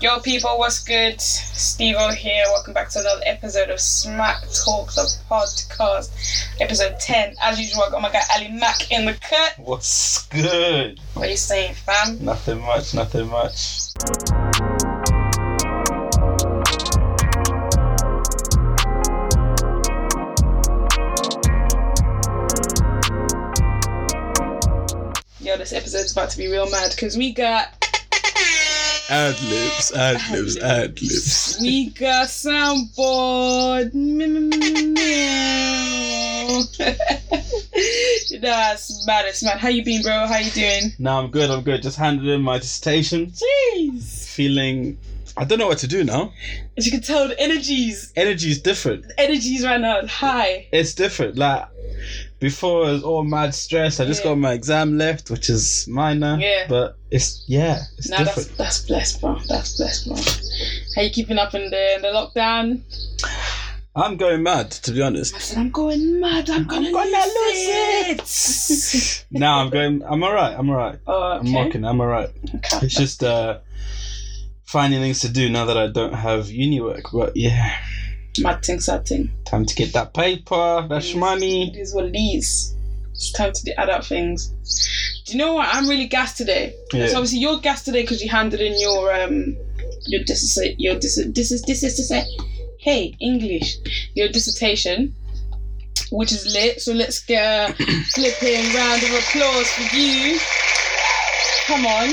Yo, people, what's good? Steve O here. Welcome back to another episode of Smack Talk, the podcast, episode 10. As usual, I got my guy Ali Mack in the cut. What's good? What are you saying, fam? Nothing much, nothing much. Yo, this episode's about to be real mad because we got Ad libs, ad libs, ad libs. we got soundboard. That's mad. It's mad. How you been, bro? How you doing? Now I'm good, I'm good. Just handed in my dissertation. Jeez. Feeling, I don't know what to do now. As you can tell, the energies, Energy is different. the energies right now high. It's different. Like, before it was all mad stress. I just Yeah. got my exam left, which is minor. Yeah. But it's, yeah, it's Nah, that's different. that's blessed, bro. That's blessed, bro. How you keeping up in the in the lockdown? I'm going mad, to be honest. I said I'm going mad. I'm gonna, gonna lose, lose it. now I'm going, I'm alright, I'm alright. oh, I'm okay. mocking, I'm alright. okay. It's just uh, finding things to do now that I don't have uni work. But yeah, Mad thing, sad thing. time to get that paper, that It money. is what it is. It's time to do add up things. Do you know what? I'm really gassed today. Yeah. So obviously you're gassed today because you handed in your um your dis your dis this is this is to say hey English your dissertation, which is lit. So let's get a flipping round of applause for you. Come on,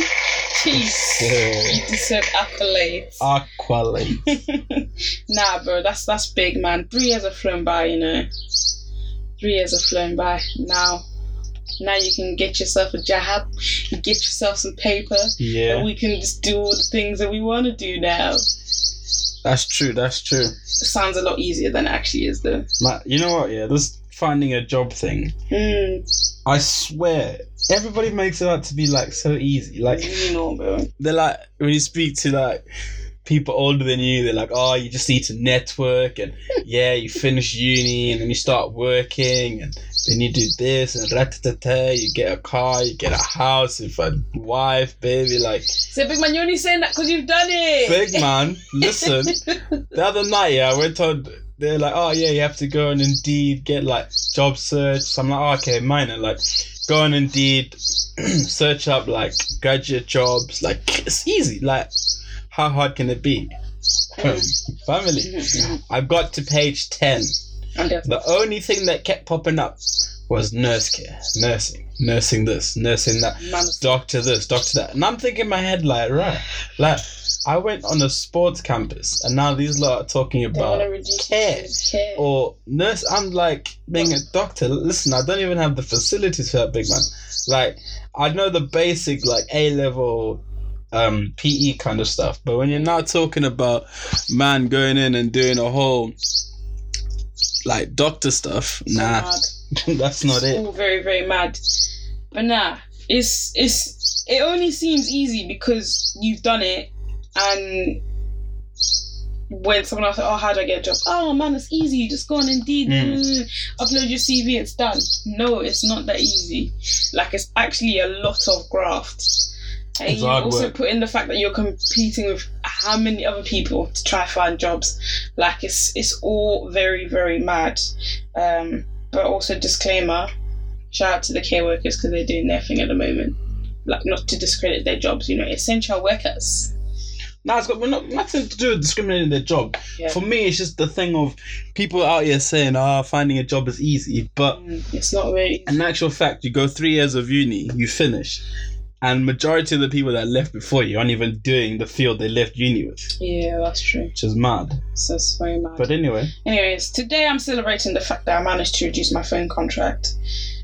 jeez, you deserve accolades. Aqualate. Nah, bro, that's that's big, man. Three years have flown by, you know. Three years have flown by. Now, now you can get yourself a job, you get yourself some paper, and Yeah, we can just do all the things that we want to do now. that's true. That's true. It sounds a lot easier than it actually is, though. Ma you know what? Yeah, this finding a job thing. Mm, I swear, everybody makes it out to be like so easy. Like you know, bro. they're like when you speak to like people older than you, they're like, oh, you just need to network and yeah, you finish uni and then you start working and then you do this and ratatata, you get a car, you get a house, if a wife, baby, like So, big man, you're only saying that because you've done it. big man. Listen, the other night, yeah, I went on. They're like, oh yeah, you have to go on Indeed, get like job search. So I'm like, oh, okay, minor, like go on Indeed, search up like graduate jobs. Like it's easy. Like how hard can it be? Family. I got to page ten. The only thing that kept popping up was nurse care, nursing, nursing this, nursing that doctor this, doctor that. And I'm thinking in my head, like, right, like, I went on a sports campus and now these lot are talking they want to about care care. or nurse. I'm like, being a doctor, listen, I don't even have the facilities for that big man. Like, I know the basic, like, A level. Um, PE kind of stuff, but when you're now talking about man going in and doing a whole like doctor stuff, So nah, that's not it. all very very mad but nah it's it's it only seems easy because you've done it and when someone else oh how do i get a job? Oh man it's easy. You just go on indeed Mm. upload your cv it's done. No it's not that easy. Like it's actually a lot of graft. And It's you also work. put in the fact that you're competing with how many other people to try find jobs. Like it's it's all very very mad. Um but also disclaimer shout out to the care workers because they're doing their thing at the moment. Like not to discredit their jobs you know essential workers Nah, it's got well, not, nothing to do with discriminating their job. Yeah. For me, it's just the thing of people out here saying, "Ah, finding a job is easy," but Mm, it's not really in actual fact, you go three years of uni, you finish, and majority of the people that left before you aren't even doing the field they left uni with, yeah that's true which is mad. so it's very mad But anyway, Anyways, today I'm celebrating the fact that I managed to reduce my phone contract.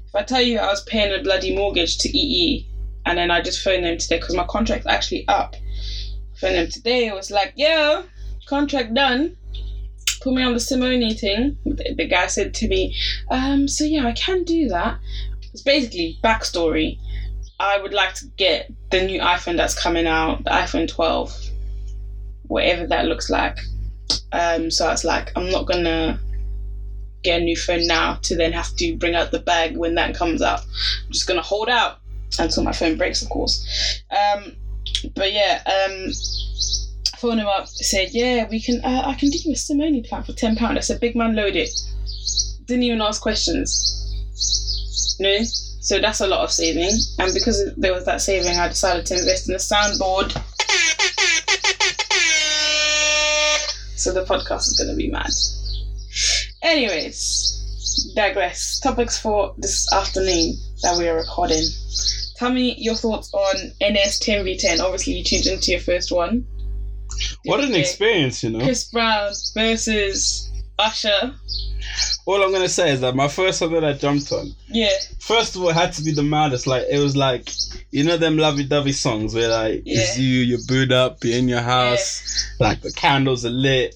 If I tell you I was paying a bloody mortgage to EE and then I just phoned them today because my contract's actually up. Phoned them today, it was like, yo, contract done. Put me on the SIM only thing. The, the guy said to me, um, so yeah, I can do that. It's basically backstory. I would like to get the new iPhone that's coming out, the iPhone 12, whatever that looks like. Um, so I was like, I'm not gonna get a new phone now to then have to bring out the bag when that comes out. I'm just gonna hold out until my phone breaks, of course. Um, but yeah, um, phoned him up, said, "Yeah, we can. Uh, I can do you a SIM only plan for ten pound." I said, "Big man, load it." Didn't even ask questions. No, so that's a lot of saving, and because there was that saving, I decided to invest in a soundboard. So the podcast is going to be mad. Anyways, digress. Topics for this afternoon that we are recording. Tell me your thoughts on NS 10v10. Obviously, you tuned into your first one. What an experience, you know. Chris Brown versus Usher. All I'm gonna say is that my first song that I jumped on, Yeah, first of all, it had to be the maddest. Like it was like, you know, them lovey-dovey songs where like it's you, you're booed up, you're in your house, like the candles are lit,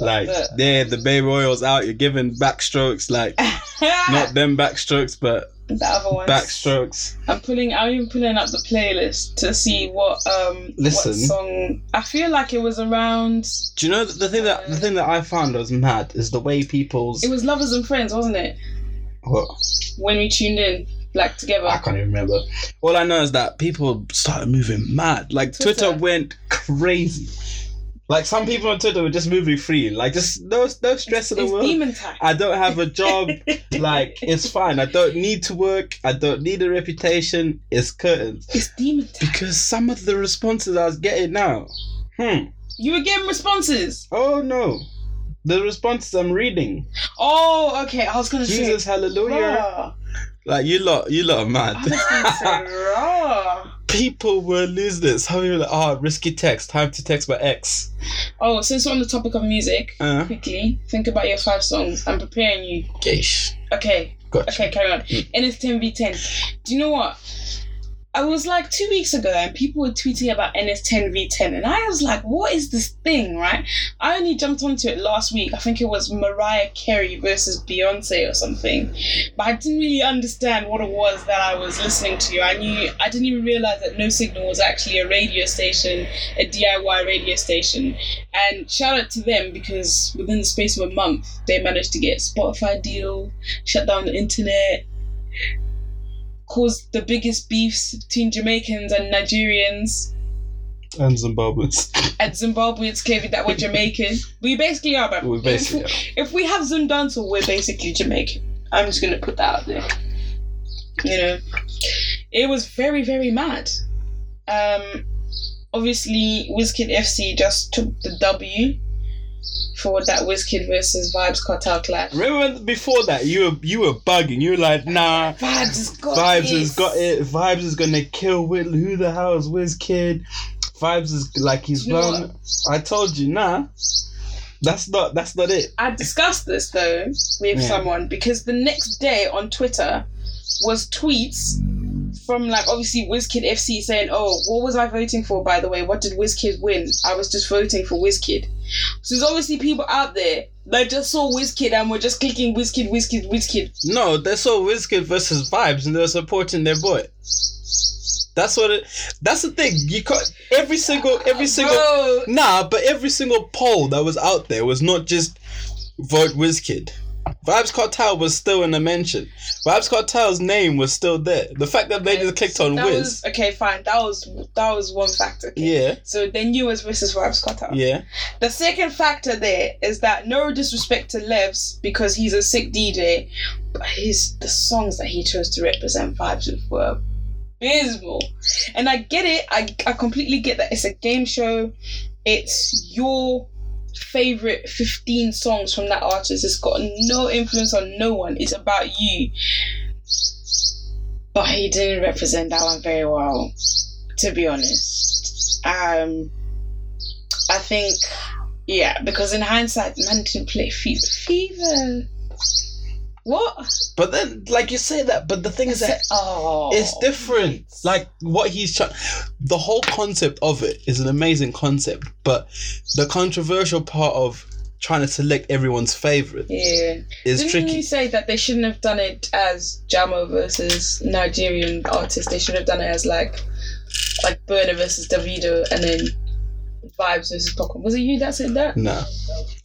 like there, the Bay Royals out, you're giving backstrokes, like not them backstrokes, but the other ones. backstrokes. I'm pulling. I'm even pulling up the playlist to see what um Listen. what song. I feel like it was around. Do you know the thing that the thing that I found was mad is the way people's It was Lovers and Friends, wasn't it? what When we tuned in, like together. I can't even remember. All I know is that people started moving mad. Like Twitter, Twitter. went crazy. Like some people on Twitter were just moving free. Like just no no stress in the It's world. demon time. I don't have a job. like it's fine. I don't need to work. I don't need a reputation. It's curtains. It's demon time. Because some of the responses I was getting now. Hmm. You were getting responses. Oh no. The responses I'm reading. Oh, okay. I was gonna Jesus, say. Jesus hallelujah. Raw. Like you lot, you lot are mad. raw. People were losing it. Some people were like, oh, risky text. Time to text my ex. Oh, since we're on the topic of music, Uh, quickly think about your five songs. I'm preparing you. Geish. Okay. Gotcha. Okay, carry on. Mm. And it's 10v10. Do you know what? I was like two weeks ago and people were tweeting about NS10v10 and I was like, what is this thing, right? I only jumped onto it last week. I think it was Mariah Carey versus Beyonce or something. But I didn't really understand what it was that I was listening to. I knew I didn't even realize that No Signal was actually a radio station, a DIY radio station. And shout out to them because within the space of a month they managed to get a Spotify deal, shut down the internet, caused the biggest beefs between Jamaicans and Nigerians. And Zimbabweans. At Zimbabwe, it's clearly that we're Jamaican. We basically are, but we basically. if, if we have dancehall, we're basically Jamaican. I'm just gonna put that out there. You know, it was very, very mad. Um, obviously, Wizkid FC just took the W for that Wizkid versus Vybz Kartel clash. Remember before that you were you were bugging. You were like, nah. Vibes has got Vibes has got it. Vibes is gonna kill Whit. Who the hell is Wiz Kid? Vibes is like he's blown. I told you, nah. That's not. That's not it. I discussed this though with Yeah. someone because the next day on Twitter was tweets from like obviously WizKid FC saying, "Oh, what was I voting for? By the way, what did WizKid win? I was just voting for WizKid." So there's obviously people out there that just saw WizKid and were just clicking WizKid, WizKid, WizKid. No, they saw Wiz Kid versus Vibes, and they're supporting their boy. That's what it. That's the thing. You got every single every single. Bro, Nah, but every single poll that was out there was not just vote WizKid. Vybz Kartel was still in the mention. Vybz Kartel's name was still there. The fact that they just clicked on that Wiz. was okay. Fine, that was that was one factor. okay. Yeah, So then you was versus Vybz Kartel. yeah. The second factor there is that no disrespect to Levs because he's a sick DJ, but his the songs that he chose to represent vibes with were abysmal. And I get it. I I completely get that it's a game show. It's your favorite 15 songs from that artist. It's got no influence on no one. It's about you. But he didn't represent that one very well, to be honest. Um I think yeah, because in hindsight, man didn't play Fever. Fever. What? But then, like you say that, but the thing is that oh, it's different. Like what he's trying, the whole concept of it is an amazing concept, but the controversial part of trying to select everyone's favorite yeah. is Didn't tricky. you say that they shouldn't have done it as Jamo versus Nigerian artist? They should have done it as like, like Burna versus Davido, and then Vibes versus Popcaan. Was it you that said that? No,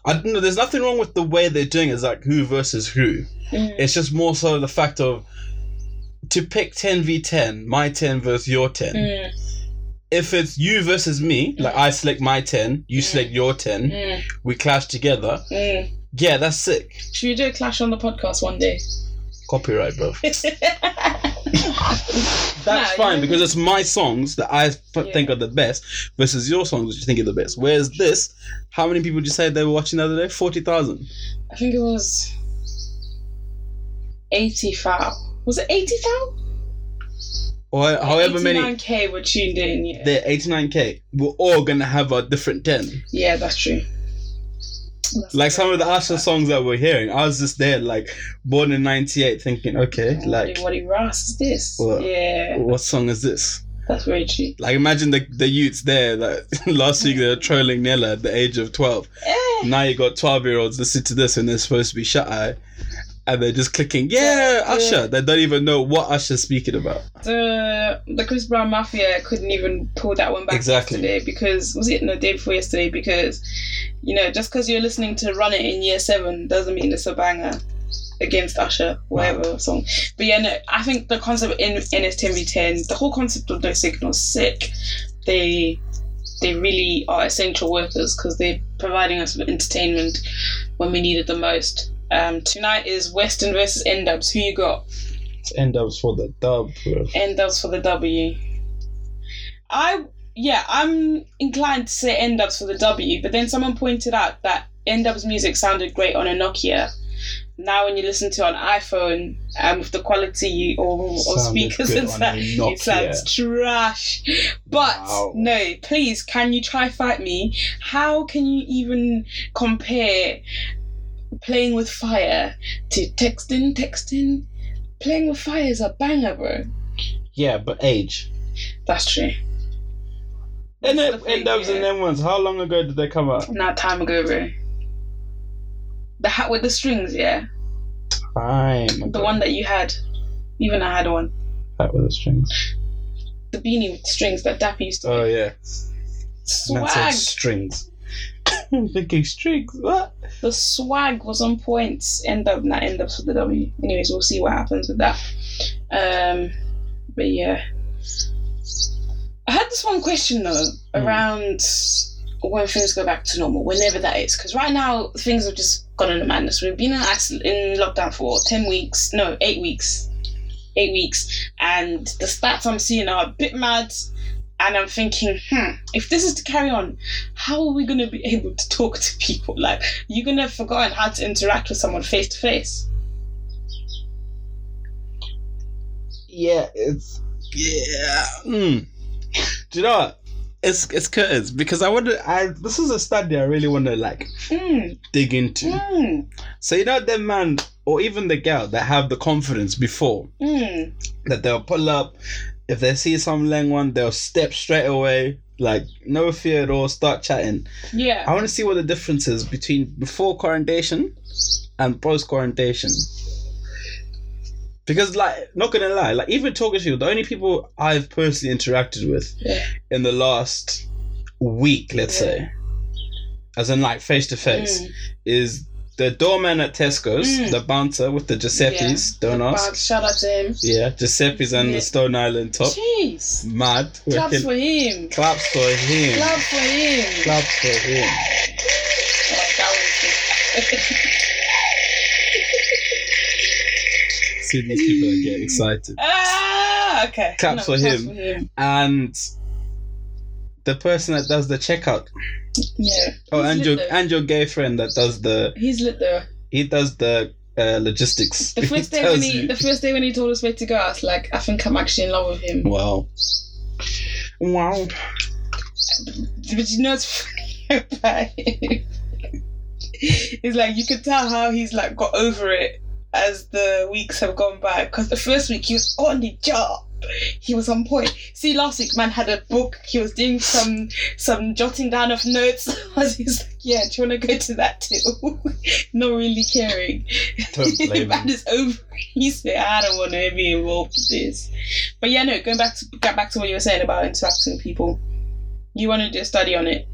I don't know. There's nothing wrong with the way they're doing it. It's like who versus who. Mm. It's just more so the fact of to pick 10 v 10, my 10 versus your 10. Mm. if it's you versus me, like I select my ten, you select your ten, Mm, we clash together. mm. Yeah, that's sick. Should we do a clash on the podcast one day? Copyright, bro. That's That's fine because it's my songs that I Yeah. think are the best versus your songs which you think are the best. Whereas this, how many people did you say they were watching the other day? Forty thousand. I think it was eighty thou. Was it eighty thou? Or however many. 89k were tuned in. Yeah, They're eighty nine k. We're all gonna have a different ten. yeah, that's true. That's Like some of the Usher songs that we're hearing, I was just there, like born in '98, thinking, okay, like what Ras is this? What? Yeah, what song is this? that's very true. Like imagine the the youths there. Like last week they were trolling Nella at the age of twelve. Eh, Now you got twelve year olds listen to this and they're supposed to be shut eye, and they're just clicking, yeah, Yeah, Usher. They don't even know what Usher's speaking about. the the Chris Brown Mafia couldn't even pull that one back Exactly. yesterday because was it no day before yesterday because you know just because you're listening to Run It in Year Seven doesn't mean it's a banger against Usher whatever song. But yeah, no, I think the concept in in his 10 v 10 the whole concept of those signals sick. They they really are essential workers because they're providing us with entertainment when we need it the most. Um, tonight is Western versus N-Dubz. Who you got? End ups for the dub. End ups for the W. I yeah, I'm inclined to say end ups for the W, but then someone pointed out that end ups music sounded great on a Nokia. Now when you listen to an iPhone um, with the quality or, or speakers good and on stuff, it sounds trash. But Wow. no, please, can you try fight me? How can you even compare playing with fire to texting, texting? Playing with fire is a banger, bro. Yeah, but age. That's true. And That's then the thing, N-Dubz yeah. and them ones. How long ago did they come out? Not time ago, bro. The hat with the strings, yeah. Time. The ago. one that you had. Even I had one. Hat with the strings. The beanie with the strings that Dappy used to Oh wear. yeah. And that said Swag. strings. I'm thinking strings. What? The swag was on point. End up, not end up for the W. Anyways, we'll see what happens with that. Um, but yeah. I had this one question though Hmm. around when things go back to normal, whenever that is. Because right now things have just gone into madness. We've been in, in lockdown for ten weeks, no, eight weeks, eight weeks, and the stats I'm seeing are a bit mad. And I'm thinking, hmm, if this is to carry on, how are we going to be able to talk to people? Like, you're going to have forgotten how to interact with someone face to face. Yeah, it's yeah. Mm. Do you know what? It's it's curtains because I want to. I this is a study I really want to like Mm, dig into. mm, So you know them man or even the girl that have the confidence before mm. that they'll pull up if they see some leng one they'll step straight away like no fear at all start chatting. Yeah. I want to see what the difference is between before quarantine and post quarantine. Because like not gonna lie, like even talking to you, the only people I've personally interacted with Yeah. in the last week, let's Yeah. say, as in like face to face, Mm. is the doorman at Tesco's, Mm. the bouncer with the Giuseppe's, don't But ask. Shout out to him. Yeah, Giuseppe's and Yeah. the Stone Island top. Jeez. Mad. Claps for him. Claps for him. Claps for him. Claps for him. See these people that get excited. ah, okay. Claps for him. him. and the person that does the checkout. Yeah. Oh, He's and your though. and your gay friend that does the He's lit though. he does the uh, logistics. The first day when he you. the first day when he told us where to go, I was like, I think I'm actually in love with him. wow, wow. But you know it's funny about. It's like you could tell how he's like got over it as the weeks have gone by. Because the first week he was on the job. He was on point. See, last week man had a book. He was doing some some jotting down of notes. He's like, yeah, do you want to go to that too? Not really caring. Don't blame man him. is over. He said, I don't want to be involved with this. But yeah, no. Going back to get back to what you were saying about interacting with people. You want to do a study on it?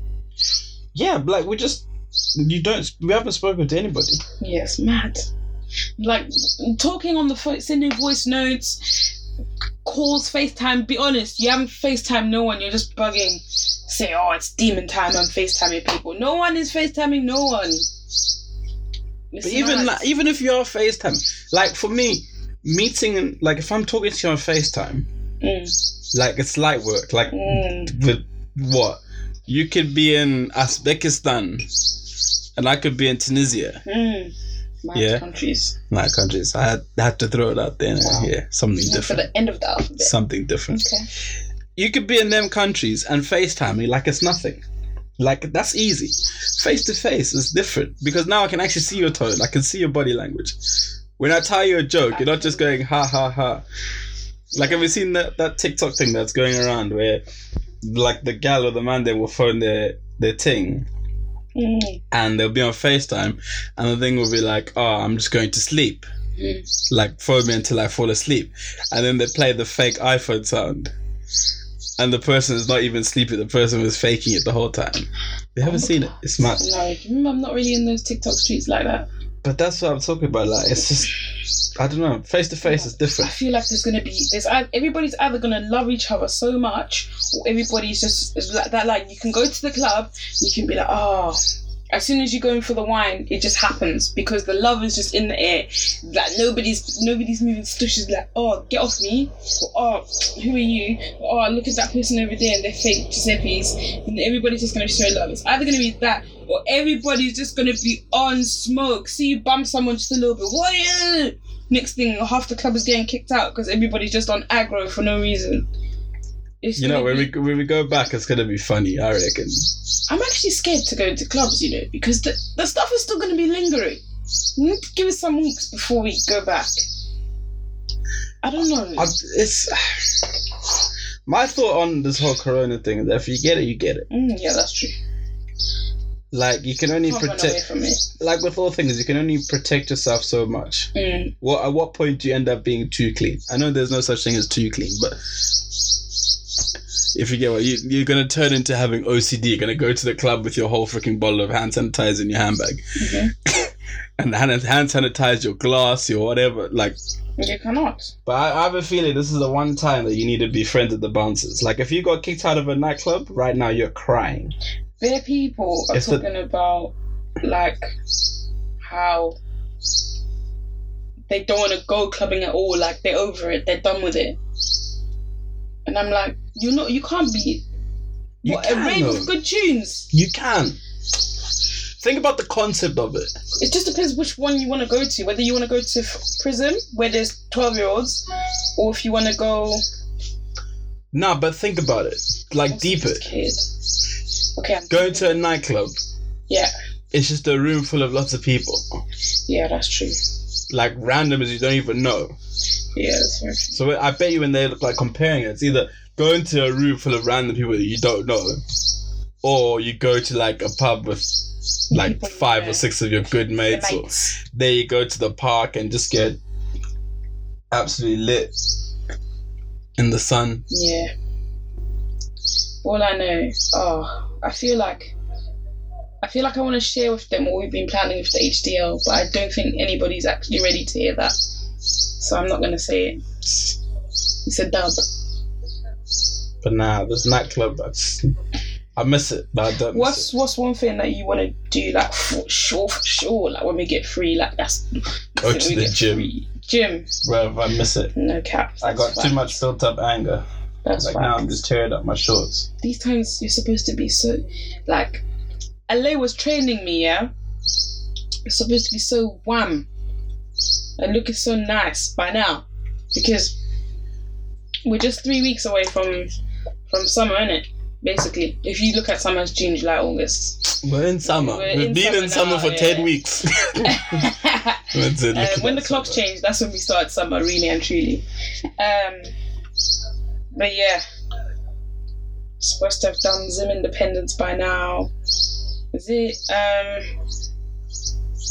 Yeah, like we just you don't we haven't spoken to anybody. Yes, mad. Like talking on the phone, sending voice notes. Calls, FaceTime. Be honest, you haven't FaceTime no one. You're just bugging. Say, oh, it's demon time. I'm FaceTiming people. No one is FaceTiming no one. But even like, even if you're FaceTime, like for me, meeting like if I'm talking to you on FaceTime, Mm, like it's light work. Like mm, with what? You could be in Uzbekistan and I could be in Tunisia. mm. Mad Yeah. countries. Like countries. I had, had to throw it out there. Wow. Yeah, something For different. For the end of the alphabet. Something different. Okay. You could be in them countries and FaceTime me like it's nothing. Like that's easy. Face to face is different because now I can actually see your tone. I can see your body language. When I tell you a joke, you're not just going ha ha ha. Like have you seen that, that TikTok thing that's going around where like the gal or the man they will phone their their ting Mm, and they'll be on FaceTime and the thing will be like, Oh, I'm just going to sleep. mm. Like phone me until I fall asleep. And then they play the fake iPhone sound. And the person is not even sleeping, the person was faking it the whole time. You haven't seen it. It's mad. No, I'm not really in those TikTok streets like that. But that's what I'm talking about. Like it's just I don't know. Face to face is different. I feel like there's gonna be there's everybody's either gonna love each other so much, or everybody's just like that. Like you can go to the club, you can be like, oh. As soon as you go in for the wine, it just happens because the love is just in the air. Like nobody's nobody's moving stushes. Like oh, get off me. Or, oh, who are you? Oh, look at that person over there and they're fake Giuseppe's. And everybody's just gonna show love. It's either gonna be that or everybody's just gonna be on smoke. See you bump someone just a little bit. What? are you? Next thing, half the club is getting kicked out because everybody's just on aggro for no reason. It's You know, gonna when we when we go back, it's gonna be funny. I reckon. I'm actually scared to go to clubs, you know, because the, the stuff is still going to be lingering. We need to give it some weeks before we go back. I don't know. I, it's my thought on this whole Corona thing is that if you get it, you get it. Mm, yeah, that's true. Like you can only Can't protect. Like with all things, you can only protect yourself so much. Mm, What at what point do you end up being too clean? I know there's no such thing as too clean, but if you get what you, you're gonna turn into having OCD, you're gonna go to the club with your whole freaking bottle of hand sanitizer in your handbag, mhm. and hand, hand sanitize your glass, your whatever. Like, You cannot. but I, I have a feeling this is the one time that you need to be friends with the bouncers. Like, if you got kicked out of a nightclub right now, you're crying. There people are It's talking about like how they don't want to go clubbing at all. Like they're over it. They're done with it. And I'm like, you know, you can't be. You what, a can, rave though. of good tunes. You can. Think about the concept of it. It just depends which one you want to go to. Whether you want to go to f- prison where there's 12 year olds, or if you want to go. Nah, but think about it. Like, what's deep it. Okay. I'm Going to a nightclub, Yeah. it's just a room full of lots of people. Yeah, that's true. Like, randomers you don't even know. Yeah, that's very true. So I bet you when they look like comparing it, it's either going to a room full of random people that you don't know, or you go to like a pub with like People, five or six of your good mates, or mates. there you go to the park and just get absolutely lit in the sun. Yeah. All I know, oh, I feel like I feel like I want to share with them what we've been planning with the HDL, but I don't think anybody's actually ready to hear that. So I'm not gonna say it. It's a dub. But nah, this nightclub, that's I miss it, but I don't What's what's one thing that you want to do like for sure, for sure, like when we get free, like that's Go to the gym. free. Gym, bro. I miss it. no cap. I got That's too much built up anger. That's Like facts. now, I'm just tearing up my shorts. these times you're supposed to be so like LA was training me, yeah. You're supposed to be so wham and looking so nice by now. Because we're just three weeks away from from summer, innit? Basically. If you look at summer as June, July, August. We're in summer. We're We've in been in summer summer now, for ten weeks. That's it, Uh, when the clocks summer. change, that's when we start summer, really and truly. Um, but yeah, supposed to have done Zim Independence by now. Is it? Um,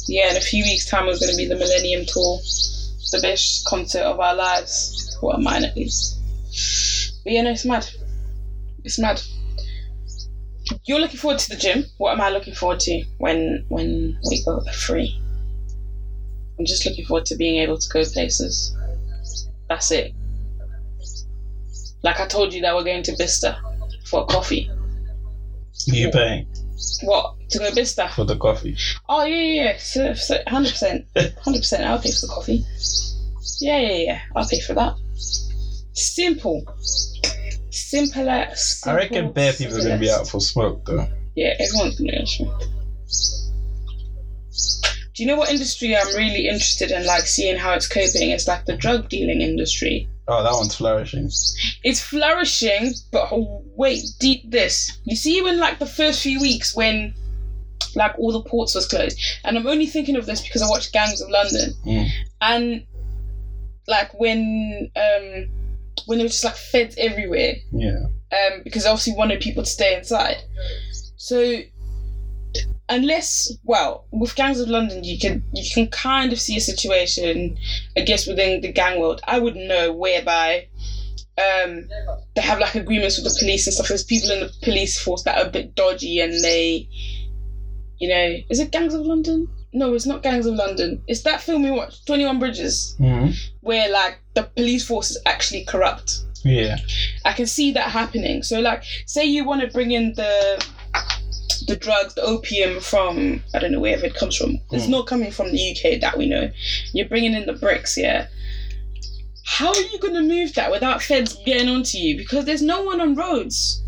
yeah, in a few weeks' time, it's going to be the Millennium Tour, the best concert of our lives. Well, mine at least. But yeah, no, it's mad. It's mad. You're looking forward to the gym. What am I looking forward to when when we go free? I'm just looking forward to being able to go places. That's it. Like I told you that we're going to Bista for coffee. You paying What to go Bista? for the coffee? Oh yeah, yeah, yeah. So, so 100%. 100%. I'll pay for the coffee. Yeah, yeah, yeah. I'll pay for that. Simple. Simple as. I reckon bare people are gonna be out for smoke though. Yeah, everyone's gonna be go smoke. Do you know what industry I'm really interested in, like seeing how it's coping? It's like the drug dealing industry. Oh, that one's flourishing. It's flourishing, but oh, wait, deep this. You see, when like the first few weeks when like all the ports was closed, and I'm only thinking of this because I watched Gangs of London, Mm. and like when um when there was just like feds everywhere, Yeah. um, because obviously wanted people to stay inside. So unless well, with Gangs of London you can you can kind of see a situation, I guess within the gang world, I wouldn't know whereby um they have like agreements with the police and stuff. There's people in the police force that are a bit dodgy and they you know, is it Gangs of London? No, it's not Gangs of London. It's that film we watched, Twenty One Bridges, Mm. where like the police force is actually corrupt. Yeah. I can see that happening. So like say you want to bring in the the drugs, the opium from I don't know wherever it comes from. It's Mm. not coming from the UK that we know. You're bringing in the bricks, yeah. How are you gonna move that without feds getting onto you? Because there's no one on roads.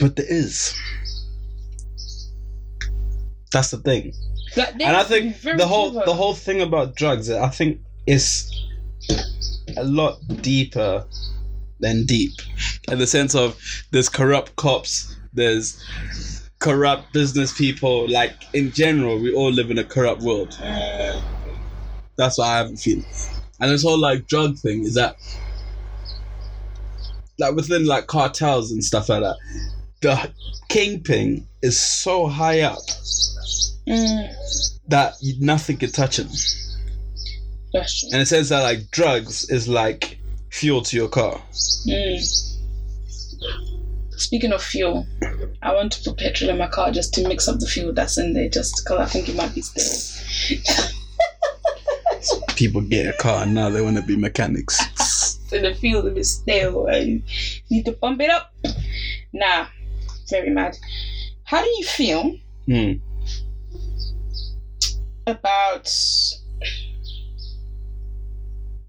But there is. That's the thing. Like, and I think the whole the whole thing about drugs, I think, is a lot deeper than deep, in the sense of there's corrupt cops, there's corrupt business people. Like in general, we all live in a corrupt world. That's what I have a feeling. And this whole like drug thing is that, like within like cartels and stuff like that, the kingpin is so high up Mm, that nothing can touch him. And it says that like drugs is like fuel to your car. Mm. Speaking of fuel, I want to put petrol in my car just to mix up the fuel that's in there, just because I think it might be stale. People get a car and now they want to be mechanics. so the fuel is stale. I need to pump it up. Nah, very mad. How do you feel Hmm. about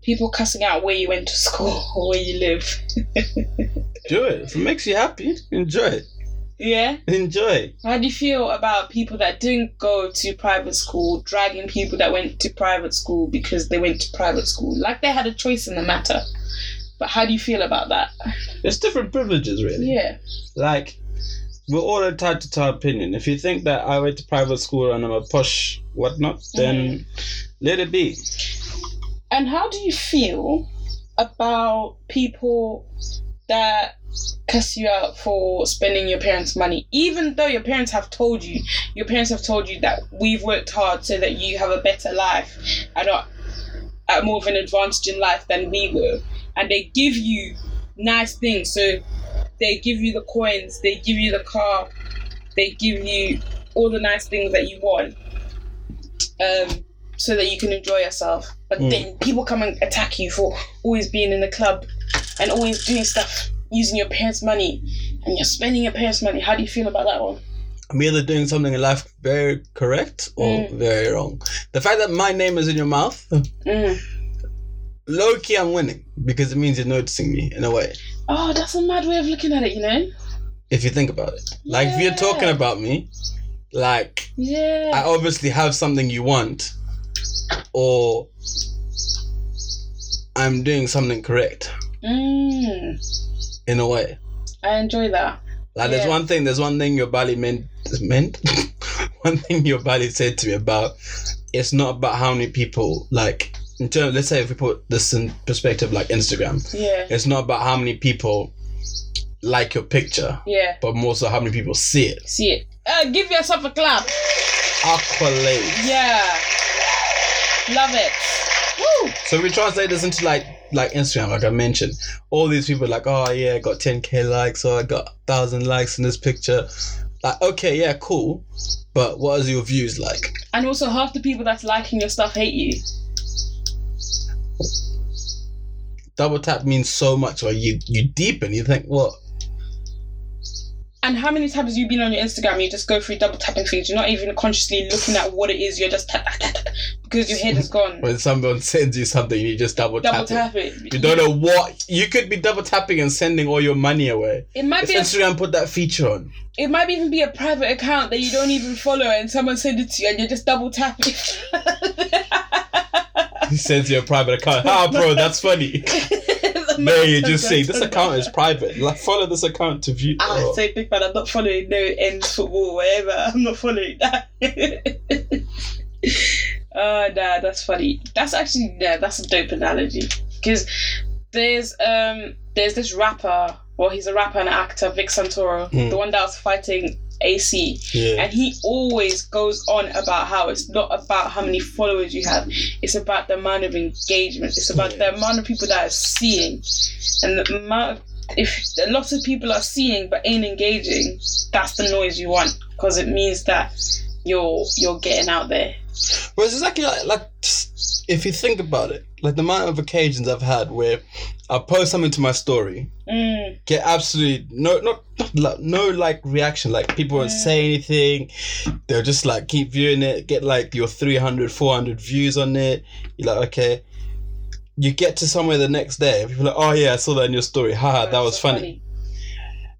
people cussing out where you went to school or where you live? Do it. If it makes you happy, enjoy it. yeah. Enjoy. How do you feel about people that didn't go to private school, dragging people that went to private school because they went to private school? Like they had a choice in the matter. But how do you feel about that? It's different privileges, really. Yeah. Like, we're all entitled to our opinion. If you think that I went to private school and I'm a posh whatnot, then mm-hmm. let it be. And how do you feel about people that cuss you out for spending your parents' money? Even though your parents have told you, your parents have told you that we've worked hard so that you have a better life and are at more of an advantage in life than we were. And they give you nice things. So they give you the coins, they give you the car, they give you all the nice things that you want. Um, so that you can enjoy yourself. But Mm. then people come and attack you for always being in the club and always doing stuff using your parents' money and you're spending your parents' money. How do you feel about that one? I'm either doing something in life very correct or Mm. very wrong. The fact that my name is in your mouth, Mm. low key, I'm winning because it means you're noticing me in a way. Oh, that's a mad way of looking at it, you know? If you think about it, like if you're talking about me, like Yeah. I obviously have something you want, or I'm doing something correct mm. In a way. I enjoy that. Like there's one thing, there's one thing your body meant meant. one thing your body said to me about it's not about how many people like in terms. Let's say if we put this in perspective, like Instagram, Yeah. it's not about how many people like your picture, Yeah. but more so how many people see it. See it. Uh, give yourself a clap. Accolade. Yeah. Love it. Woo. So we translate this into like like Instagram, like I mentioned. All these people like, oh yeah, I got 10k likes, or I got thousand likes in this picture. Like, okay, yeah, cool. But what is your views like? And also, half the people that's liking your stuff hate you. double tap means so much, or you you deepen. You think what? And how many times have you been on your Instagram? You just go through double tapping things. You're not even consciously looking at what it is. You're just tap, tap, tap, because your head is gone. When someone sends you something, you just double, Double tap, it. tap it. You don't know what you could be double tapping and sending all your money away. It might If be. A, Instagram put that feature on, it might even be a private account that you don't even follow, and someone sends it to you, and you're just double tapping. he sends you a private account. Ah, bro, that's funny. No, you just say this account is private. Like follow this account to view. Ah, Oh. so big man, I'm not following no ends football, whatever. I'm not following that. Oh nah, that's funny. That's actually yeah, that's a dope analogy. Because there's um there's this rapper, well he's a rapper and actor, Vic Santoro, Hmm. the one that was fighting AC. yeah. And he always goes on about how it's not about how many followers you have, it's about the amount of engagement, it's about Yeah. the amount of people that are seeing. And the amount of, if a lot of people are seeing but ain't engaging, that's the noise you want because it means that you're you're getting out there. Well, it's exactly like, like if you think about it, like the amount of occasions I've had where I post something to my story, Mm, get absolutely no, not, no like reaction. Like people won't Mm. say anything. They'll just like keep viewing it, get like your 300, 400 views on it. You're like, okay. You get to somewhere the next day, people are like, oh yeah, I saw that in your story. Haha, that was so funny.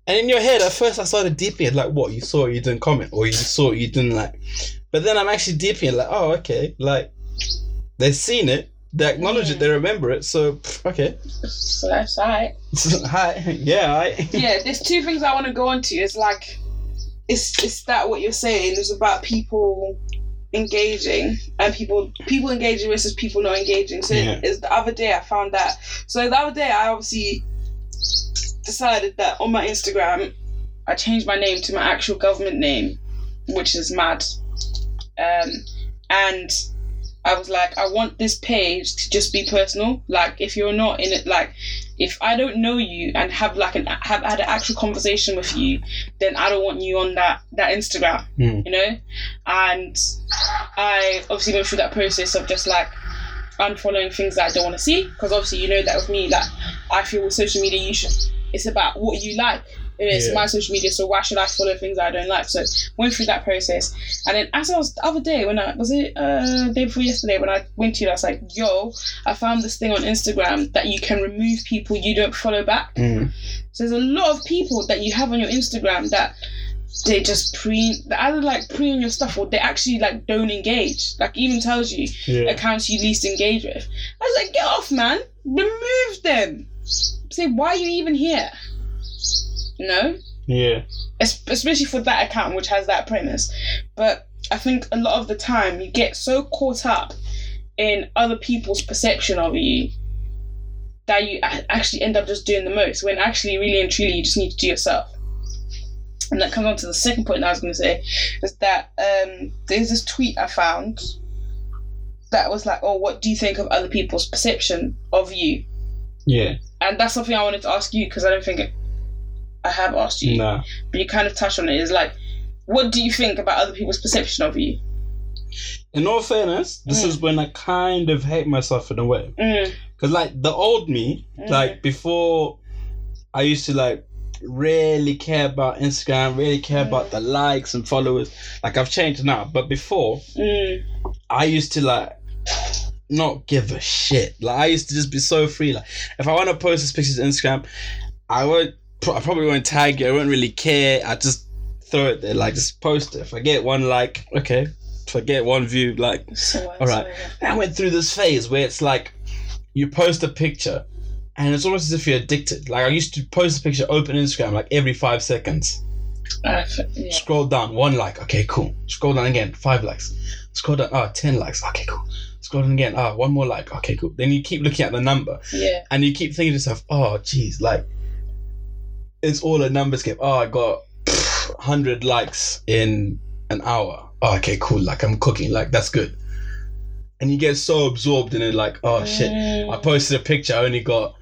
And in your head, at first, I started deeping it, like, what? You saw it, you didn't comment, or you saw it, you didn't like. But then I'm actually deeping it, like, oh, okay. Like, they've seen it, they acknowledge it, they remember it, so, okay. So that's alright. Hi. Yeah, I. yeah, there's two things I want to go on to. It's like, it's it's that what you're saying is about people engaging and people people engaging versus people not engaging. So Yeah. it's the other day I found that. So the other day I obviously decided that on my Instagram I changed my name to my actual government name, which is mad. Um, and I was like, I want this page to just be personal. Like, if you're not in it, like, if I don't know you and have like an have had an actual conversation with you, then I don't want you on that that Instagram, Hmm. you know. And I obviously went through that process of just like unfollowing things that I don't want to see, because obviously you know that with me, that I feel with social media, you should. It's about what you like. It's Yeah. my social media, so why should I follow things I don't like? So went through that process, and then as I was the other day when I was it uh day before yesterday when I went to you, I was like, "Yo, I found this thing on Instagram that you can remove people you don't follow back." Mm. So there's a lot of people that you have on your Instagram that they just pre they either like pre on your stuff or they actually like don't engage. Like even tells you Yeah. accounts you least engage with. I was like, get off, man. Remove them. Say, why are you even here? No, Yeah. Es- especially for that account which has that premise. But I think a lot of the time you get so caught up in other people's perception of you that you a- actually end up just doing the most when actually, really and truly, you just need to do yourself. And that comes on to the second point I was going to say is that um, there's this tweet I found that was like, oh, what do you think of other people's perception of you? Yeah. And that's something I wanted to ask you because I don't think I have asked you Nah. but you kind of touched on it is like what do you think about other people's perception of you In all fairness, this Mm. is when I kind of hate myself in a way. mm, Because, like, the old me, Mm. like, before I used to, like, really care about Instagram, really care about Mm. the likes and followers. Like, I've changed now. But before, mm, I used to, like, not give a shit. Like, I used to just be so free. Like, if I want to post this picture to Instagram, I won't, I probably won't tag you. I won't really care. I just throw it there. Like, just post it. If I get one like, okay. If I get one view, like, so, All right. I went through this phase where it's like you post a picture and it's almost as if you're addicted. Like I used to post a picture, open Instagram like every five seconds. Uh, yeah. Scroll down, one like, okay, cool. Scroll down again, five likes. Scroll down, ah, 10 likes, okay, cool. Scroll down again, ah, one more like, okay, cool. Then you keep looking at the number yeah and you keep thinking to yourself, oh, geez, like, it's all a numbers game. Oh, I got 100 likes in an hour. Oh, okay, cool. Like, I'm cooking. Like, that's good. And you get so absorbed in it, like, oh, shit. Mm, I posted a picture, I only got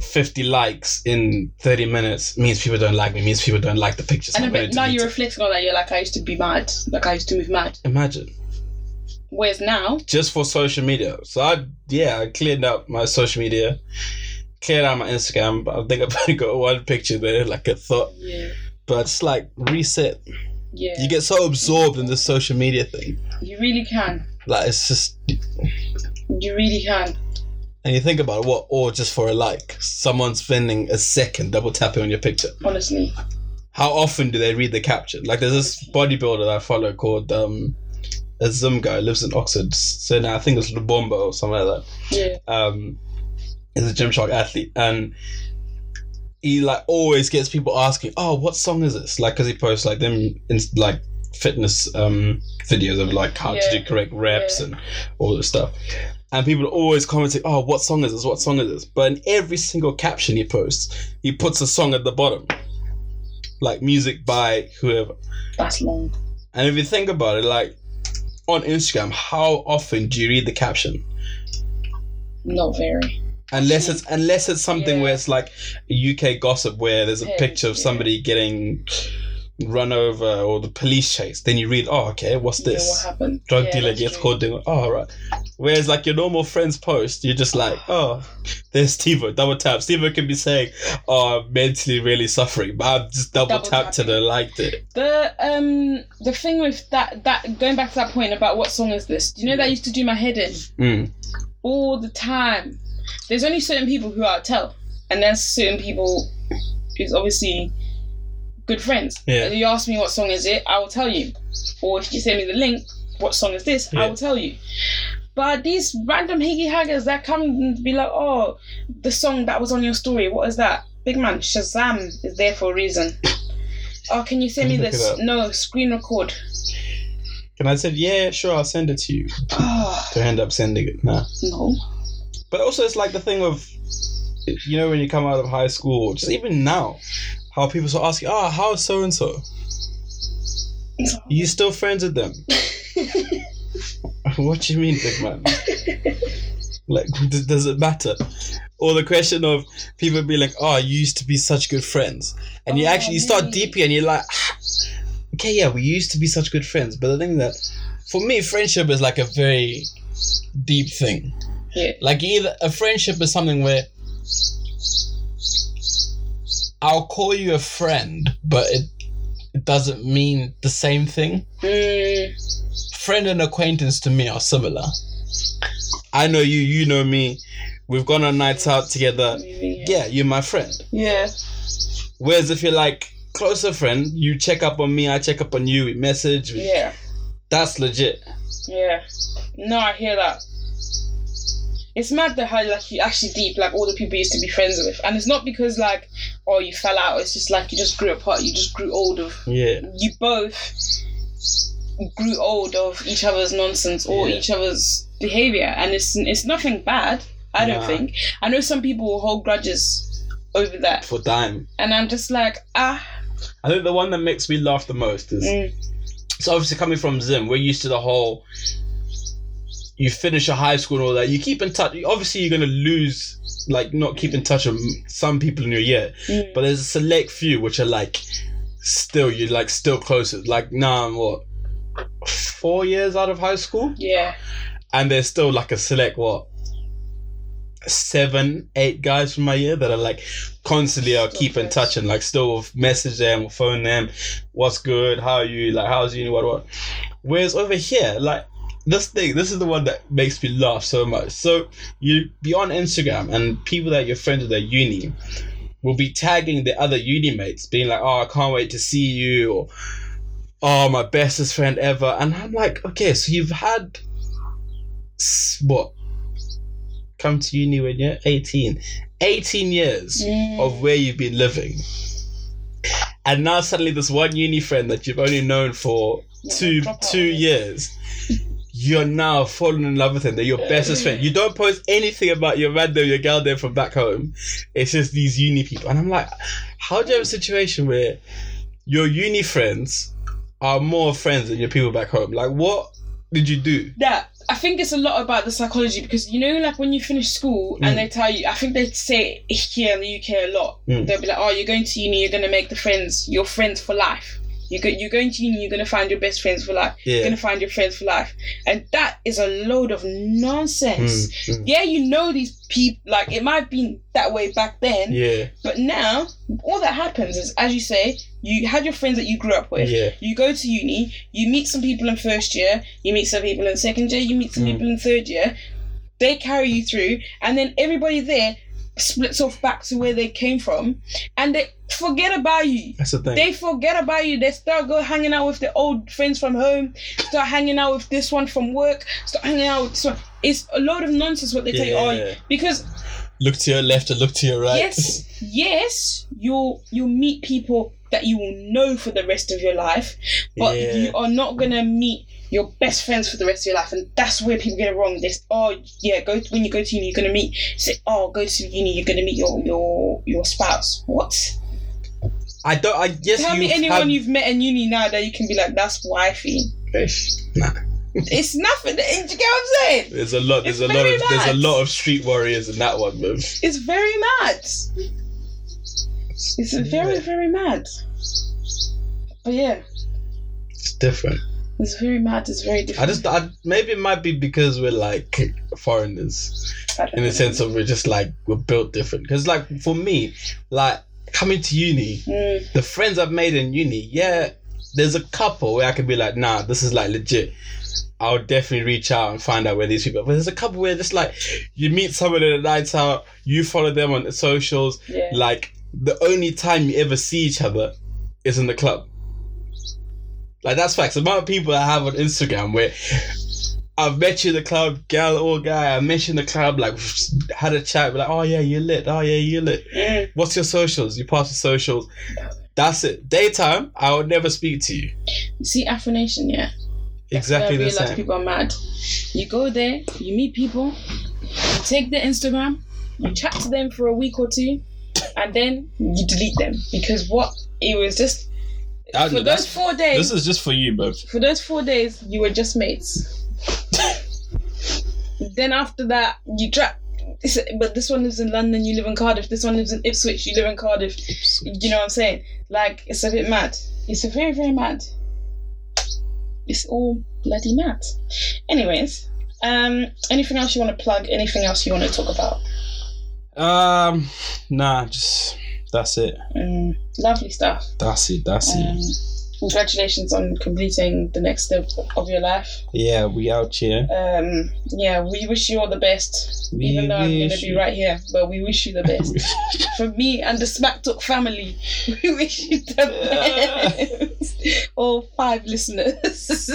50 likes in 30 minutes. Means people don't like me, means people don't like the pictures. and I'm then, gonna but now you're reflecting on that you're like I used to be mad like I used to move mad Imagine. whereas now Just for social media. So I, yeah, I cleared up my social media. Cleared out my Instagram, but I think I've only got one picture there, like a thought. Yeah. But it's like reset. Yeah. You get so absorbed in the social media thing. You really can. Like it's just You really can. and you think about it, what or just for a like. Someone's spending a second double tapping on your picture. Honestly. How often do they read the caption? Like there's this bodybuilder that I follow called um a Zoom guy lives in Oxford. So now I think it's Lubomba or something like that. Yeah. um, is a Gymshark athlete, and he like always gets people asking, "Oh, what song is this?" Like, because he posts like them in like fitness um videos of like how to do correct reps Yeah. and all this stuff. And people are always commenting, "Oh, what song is this? What song is this?" But in every single caption he posts, he puts a song at the bottom, like music by whoever. That's long. And if you think about it, like on Instagram, how often do you read the caption? Not very. Unless it's unless it's something Yeah. where it's like UK gossip where there's a Yeah, picture of yeah. somebody getting run over or the police chase, then you read, oh okay, what's Yeah, this? what happened? Drug Yeah, dealer gets true. caught doing oh right. Whereas like your normal friends post, you're just like, oh, there's Steve double tap. Steve can be saying, oh, I'm mentally really suffering, but I've just double, Double tapped it and liked it. The um the thing with that that going back to that point about what song is this? Do you know that used to do my head in Mm. all the time? There's only certain people who I'll tell, and there's certain people who's obviously good friends. Yeah. If you ask me what song is it, I will tell you. Or if you send me the link, what song is this? I will tell you. But these random higgy haggers that come and be like, oh, the song that was on your story, what is that? Big man, Shazam is there for a reason. Oh, can you send me this? No, screen record. And I said, yeah, sure, I'll send it to you. Oh, To end up sending it. Nah. no. But also, it's like the thing of, you know, when you come out of high school, just even now, how people start asking, "Ah, how's so and so? You still friends with them?" what do you mean, big man? like, d- does it matter? Or the question of people being like, "Oh, you used to be such good friends," and you Oh, actually you start deeply, and you're like, "Ah, "Okay, yeah, we used to be such good friends," but the thing that, for me, friendship is like a very deep thing. Yeah. Like either a friendship is something where I'll call you a friend, but it it doesn't mean the same thing. Mm, Friend and acquaintance to me are similar. I know you, you know me. We've gone on nights out together. maybe, Yeah, you're my friend. Yeah. Whereas if you're like closer friend, you check up on me, I check up on you, we message. we- Yeah. That's legit. Yeah. No, I hear that. It's mad that how like you actually deep like all the people you used to be friends with, and it's not because like oh you fell out. It's just like you just grew apart. You just grew old of. Yeah. You both grew old of each other's nonsense or Yeah. each other's behavior, and it's it's nothing bad. I don't think. I know some people will hold grudges over that, For time. and I'm just like ah. I think the one that makes me laugh the most is mm, So obviously coming from Zim, we're used to the whole. You finish your high school and all that. You keep in touch. Obviously, you're gonna lose, like, not keep in touch with some people in your year, mm. but there's a select few which are like, still you're like still closer. Like now I'm what, four years out of high school, yeah. and there's still like a select what, seven, eight guys from my year that are like constantly I'll keep in touch and like still message them or phone them. What's good? How are you? Like how's uni? What what? Whereas over here, like this thing, this is the one that makes me laugh so much. So you be on Instagram and people that you're friends with at uni will be tagging the other uni mates, being like, "Oh, I can't wait to see you," or "Oh, my bestest friend ever," and I'm like, "Okay, so you've had what? Come to uni when you're 18, 18 years Mm. of where you've been living." And now suddenly this one uni friend that you've only known for Yeah, two out two years you're now falling in love with him they're your bestest friend you don't post anything about your man there your girl there from back home it's just these uni people and i'm like how do you have a situation where your uni friends are more friends than your people back home like what did you do Yeah, I think it's a lot about the psychology because you know, like when you finish school Mm. and they tell you, I think they say here in the UK a lot. Mm. They'll be like, "Oh, you're going to uni, you're going to make the friends, your friends for life." You go, you're going to uni. You're gonna find your best friends for life. You're gonna find your friends for life, and that is a load of nonsense. Mm, mm. Yeah, you know these people. Like it might have been that way back then, Yeah. but now all that happens is, as you say, you had your friends that you grew up with. Yeah. You go to uni, you meet some people in first year, you meet some people in second year, you meet some Mm. people in third year. They carry you through, and then everybody there splits off back to where they came from, and they forget about you. That's the thing. They forget about you. They start go hanging out with their old friends from home. Start hanging out with this one from work. Start hanging out with this one. It's a load of nonsense what they tell you. Yeah. Oh, because look to your left and look to your right. yes, yes, you'll you'll meet people that you will know for the rest of your life, but Yeah. you are not gonna meet your best friends for the rest of your life, and that's where people get it wrong. This, oh yeah, go when you go to uni, you're gonna meet. Say, oh, go to uni, you're gonna meet your your your spouse. What? I don't. I guess Tell you me anyone have, you've met in uni now that you can be like, that's wifey. Nah. It's nothing. Do you get what I'm saying? There's a lot. There's It's a lot very of. There's a lot of street warriors in that one, man. It's very mad. It's very, very mad. But yeah, It's different. It's very mad. It's very different. I just. I, maybe it might be because we're like foreigners in the sense of we're just like we're built different. Because like for me, like coming to uni, Mm, the friends I've made in uni, yeah, there's a couple where I can be like, nah, this is like legit. I'll definitely reach out and find out where these people. But there's a couple where just like you meet someone at a night out, you follow them on the socials. yeah. Like the only time you ever see each other is in the club. Like that's facts. The amount of people I have on Instagram where I've met you in the club, girl or guy. I met you in the club, like had a chat, be like, oh yeah, you're lit. Oh yeah, you're lit. What's your socials? You pass the socials. That's it. Daytime, I would never speak to you. You see, Afro Nation, yeah. Exactly the same. people are mad. You go there, you meet people, you take their Instagram, you chat to them for a week or two, and then you delete them because what it was just I- for those four days. This is just for you, bro. for those four days, you were just mates. then after that, you try. But this one lives in London, you live in Cardiff. This one lives in Ipswich, you live in Cardiff. You know what I'm saying? Like, it's a bit mad. It's a very, very mad. It's all bloody mad. Anyways, um, anything else you want to plug? Anything else you want to talk about? Um, nah, just that's it. Mm, lovely stuff. That's it. That's Um, it. Congratulations on completing the next step of your life. Yeah, we out here. Um, yeah, we wish you all the best. We even though I'm gonna be you- right here, but we wish you the best. For me and the Smack Talk family, we wish you the best. all five listeners.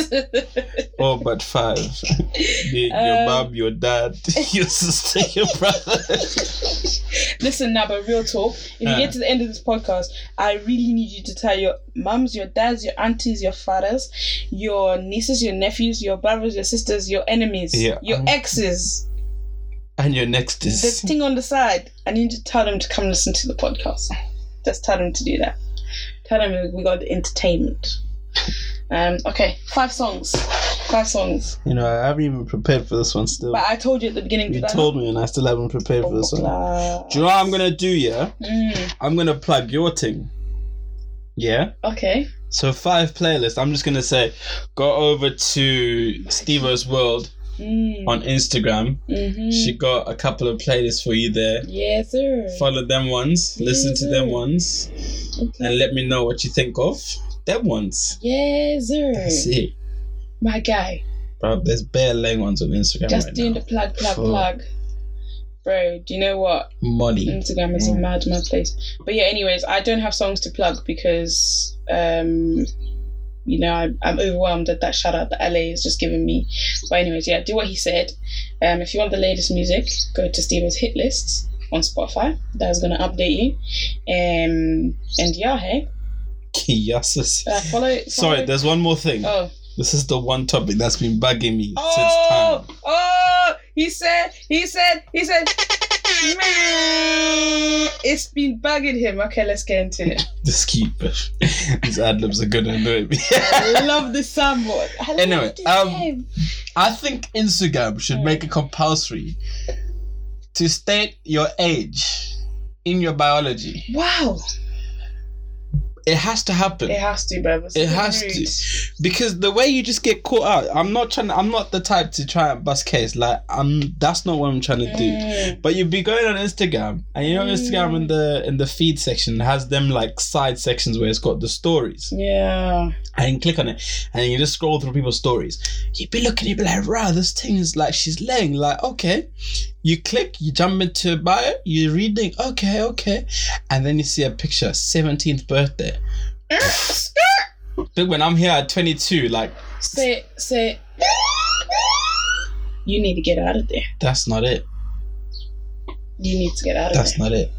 Oh, but five. your, your Um, mom, your dad, your sister, your brother. Listen now, but real talk. If you Uh. get to the end of this podcast, I really need you to tell your mums, your dads, your aunties, your fathers, your nieces, your nephews, your brothers, your sisters, your enemies, Yeah. your exes, And your next the is. thing on the side. I need to tell them to come listen to the podcast. Just tell them to do that. Tell them we got the entertainment. Um, okay, five songs. Five songs. You know, I haven't even prepared for this one still. But I told you at the beginning. You told me, and I still haven't prepared for this one. Do you know what I'm gonna do? Yeah, Mm, I'm gonna plug your thing. Yeah. okay. So five playlists. I'm just gonna say, go over to Stevo's World Mm, on Instagram. mhm. She got a couple of playlists for you there. Yes, sir. Follow them ones, listen to them Yeah. ones, Okay. and let me know what you think of them ones. Yes, sir. That's it. My guy. Bro, there's bare lame ones on Instagram Just right doing now. the plug, plug, plug. Bro, do you know what? Money. Instagram is a Mm. mad, mad place. But yeah, anyways, I don't have songs to plug because, um, you know, I'm, I'm overwhelmed at that shout out that LA is just giving me. But anyways, yeah, do what he said. Um, if you want the latest music, go to Steven's hit lists on Spotify. That's gonna update you. Um, and yeah, hey, yes. uh, follow, follow. Sorry, there's one more thing. Oh. This is the one topic that's been bugging me since Oh, time. oh, he said, he said, he said, "Meh." it's been bugging him. Okay, let's get into it. Just keep these ad libs are gonna annoy me. I love this soundboard. I Anyway, um. I think Instagram should make it compulsory to state your age in your biology. wow. It has to happen. It has to, bro. It has rude. to. because the way you just get caught out i'm not trying i'm not the type to try and bust case like i'm that's not what i'm trying to do Mm. but you'd be going on instagram and you know instagram in the in the feed section has them like side sections where it's got the stories Yeah. and you click on it and you just scroll through people's stories you'd be looking you'd be like wow this thing is like she's laying like okay you click you jump into bio you're reading okay okay and then you see a picture 17th birthday But when i'm here at 22 like say, say. You need to get out of there. that's not it You need to get out of that's there. That's not it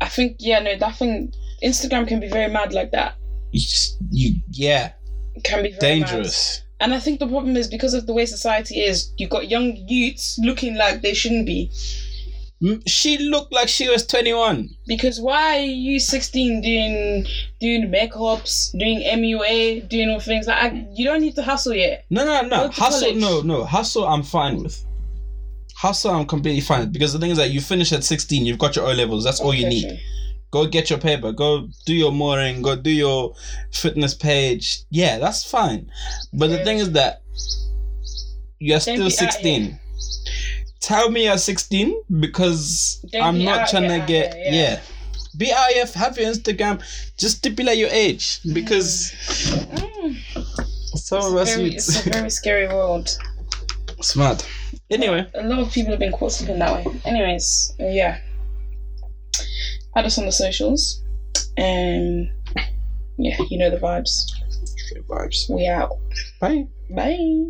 I think, yeah, no, that thing. Instagram can be very mad like that. you just you yeah It can be very dangerous Mad. And I think the problem is because of the way society is, you've got young youths looking like they shouldn't be. She looked like she was 21 Because why are you 16 doing doing makeups, doing MUA, doing all things like I, you don't need to hustle yet. no no no hustle college. no no hustle i'm fine with hustle i'm completely fine because the thing is that you finish at 16 you've got your o levels that's all you need sure. Go get your paper go do your mooring go do your fitness page yeah that's fine but the thing is that you're still 16 tell me you're 16 because Don't i'm be not out trying to get yeah. yeah. here have your instagram just stipulate your age because Mm. some It's, of a us very, it's a very scary world. smart anyway A lot of people have been caught sleeping that way. Anyways, yeah. Add us on the socials. Um, yeah, you know the vibes. vibes We out. bye Bye.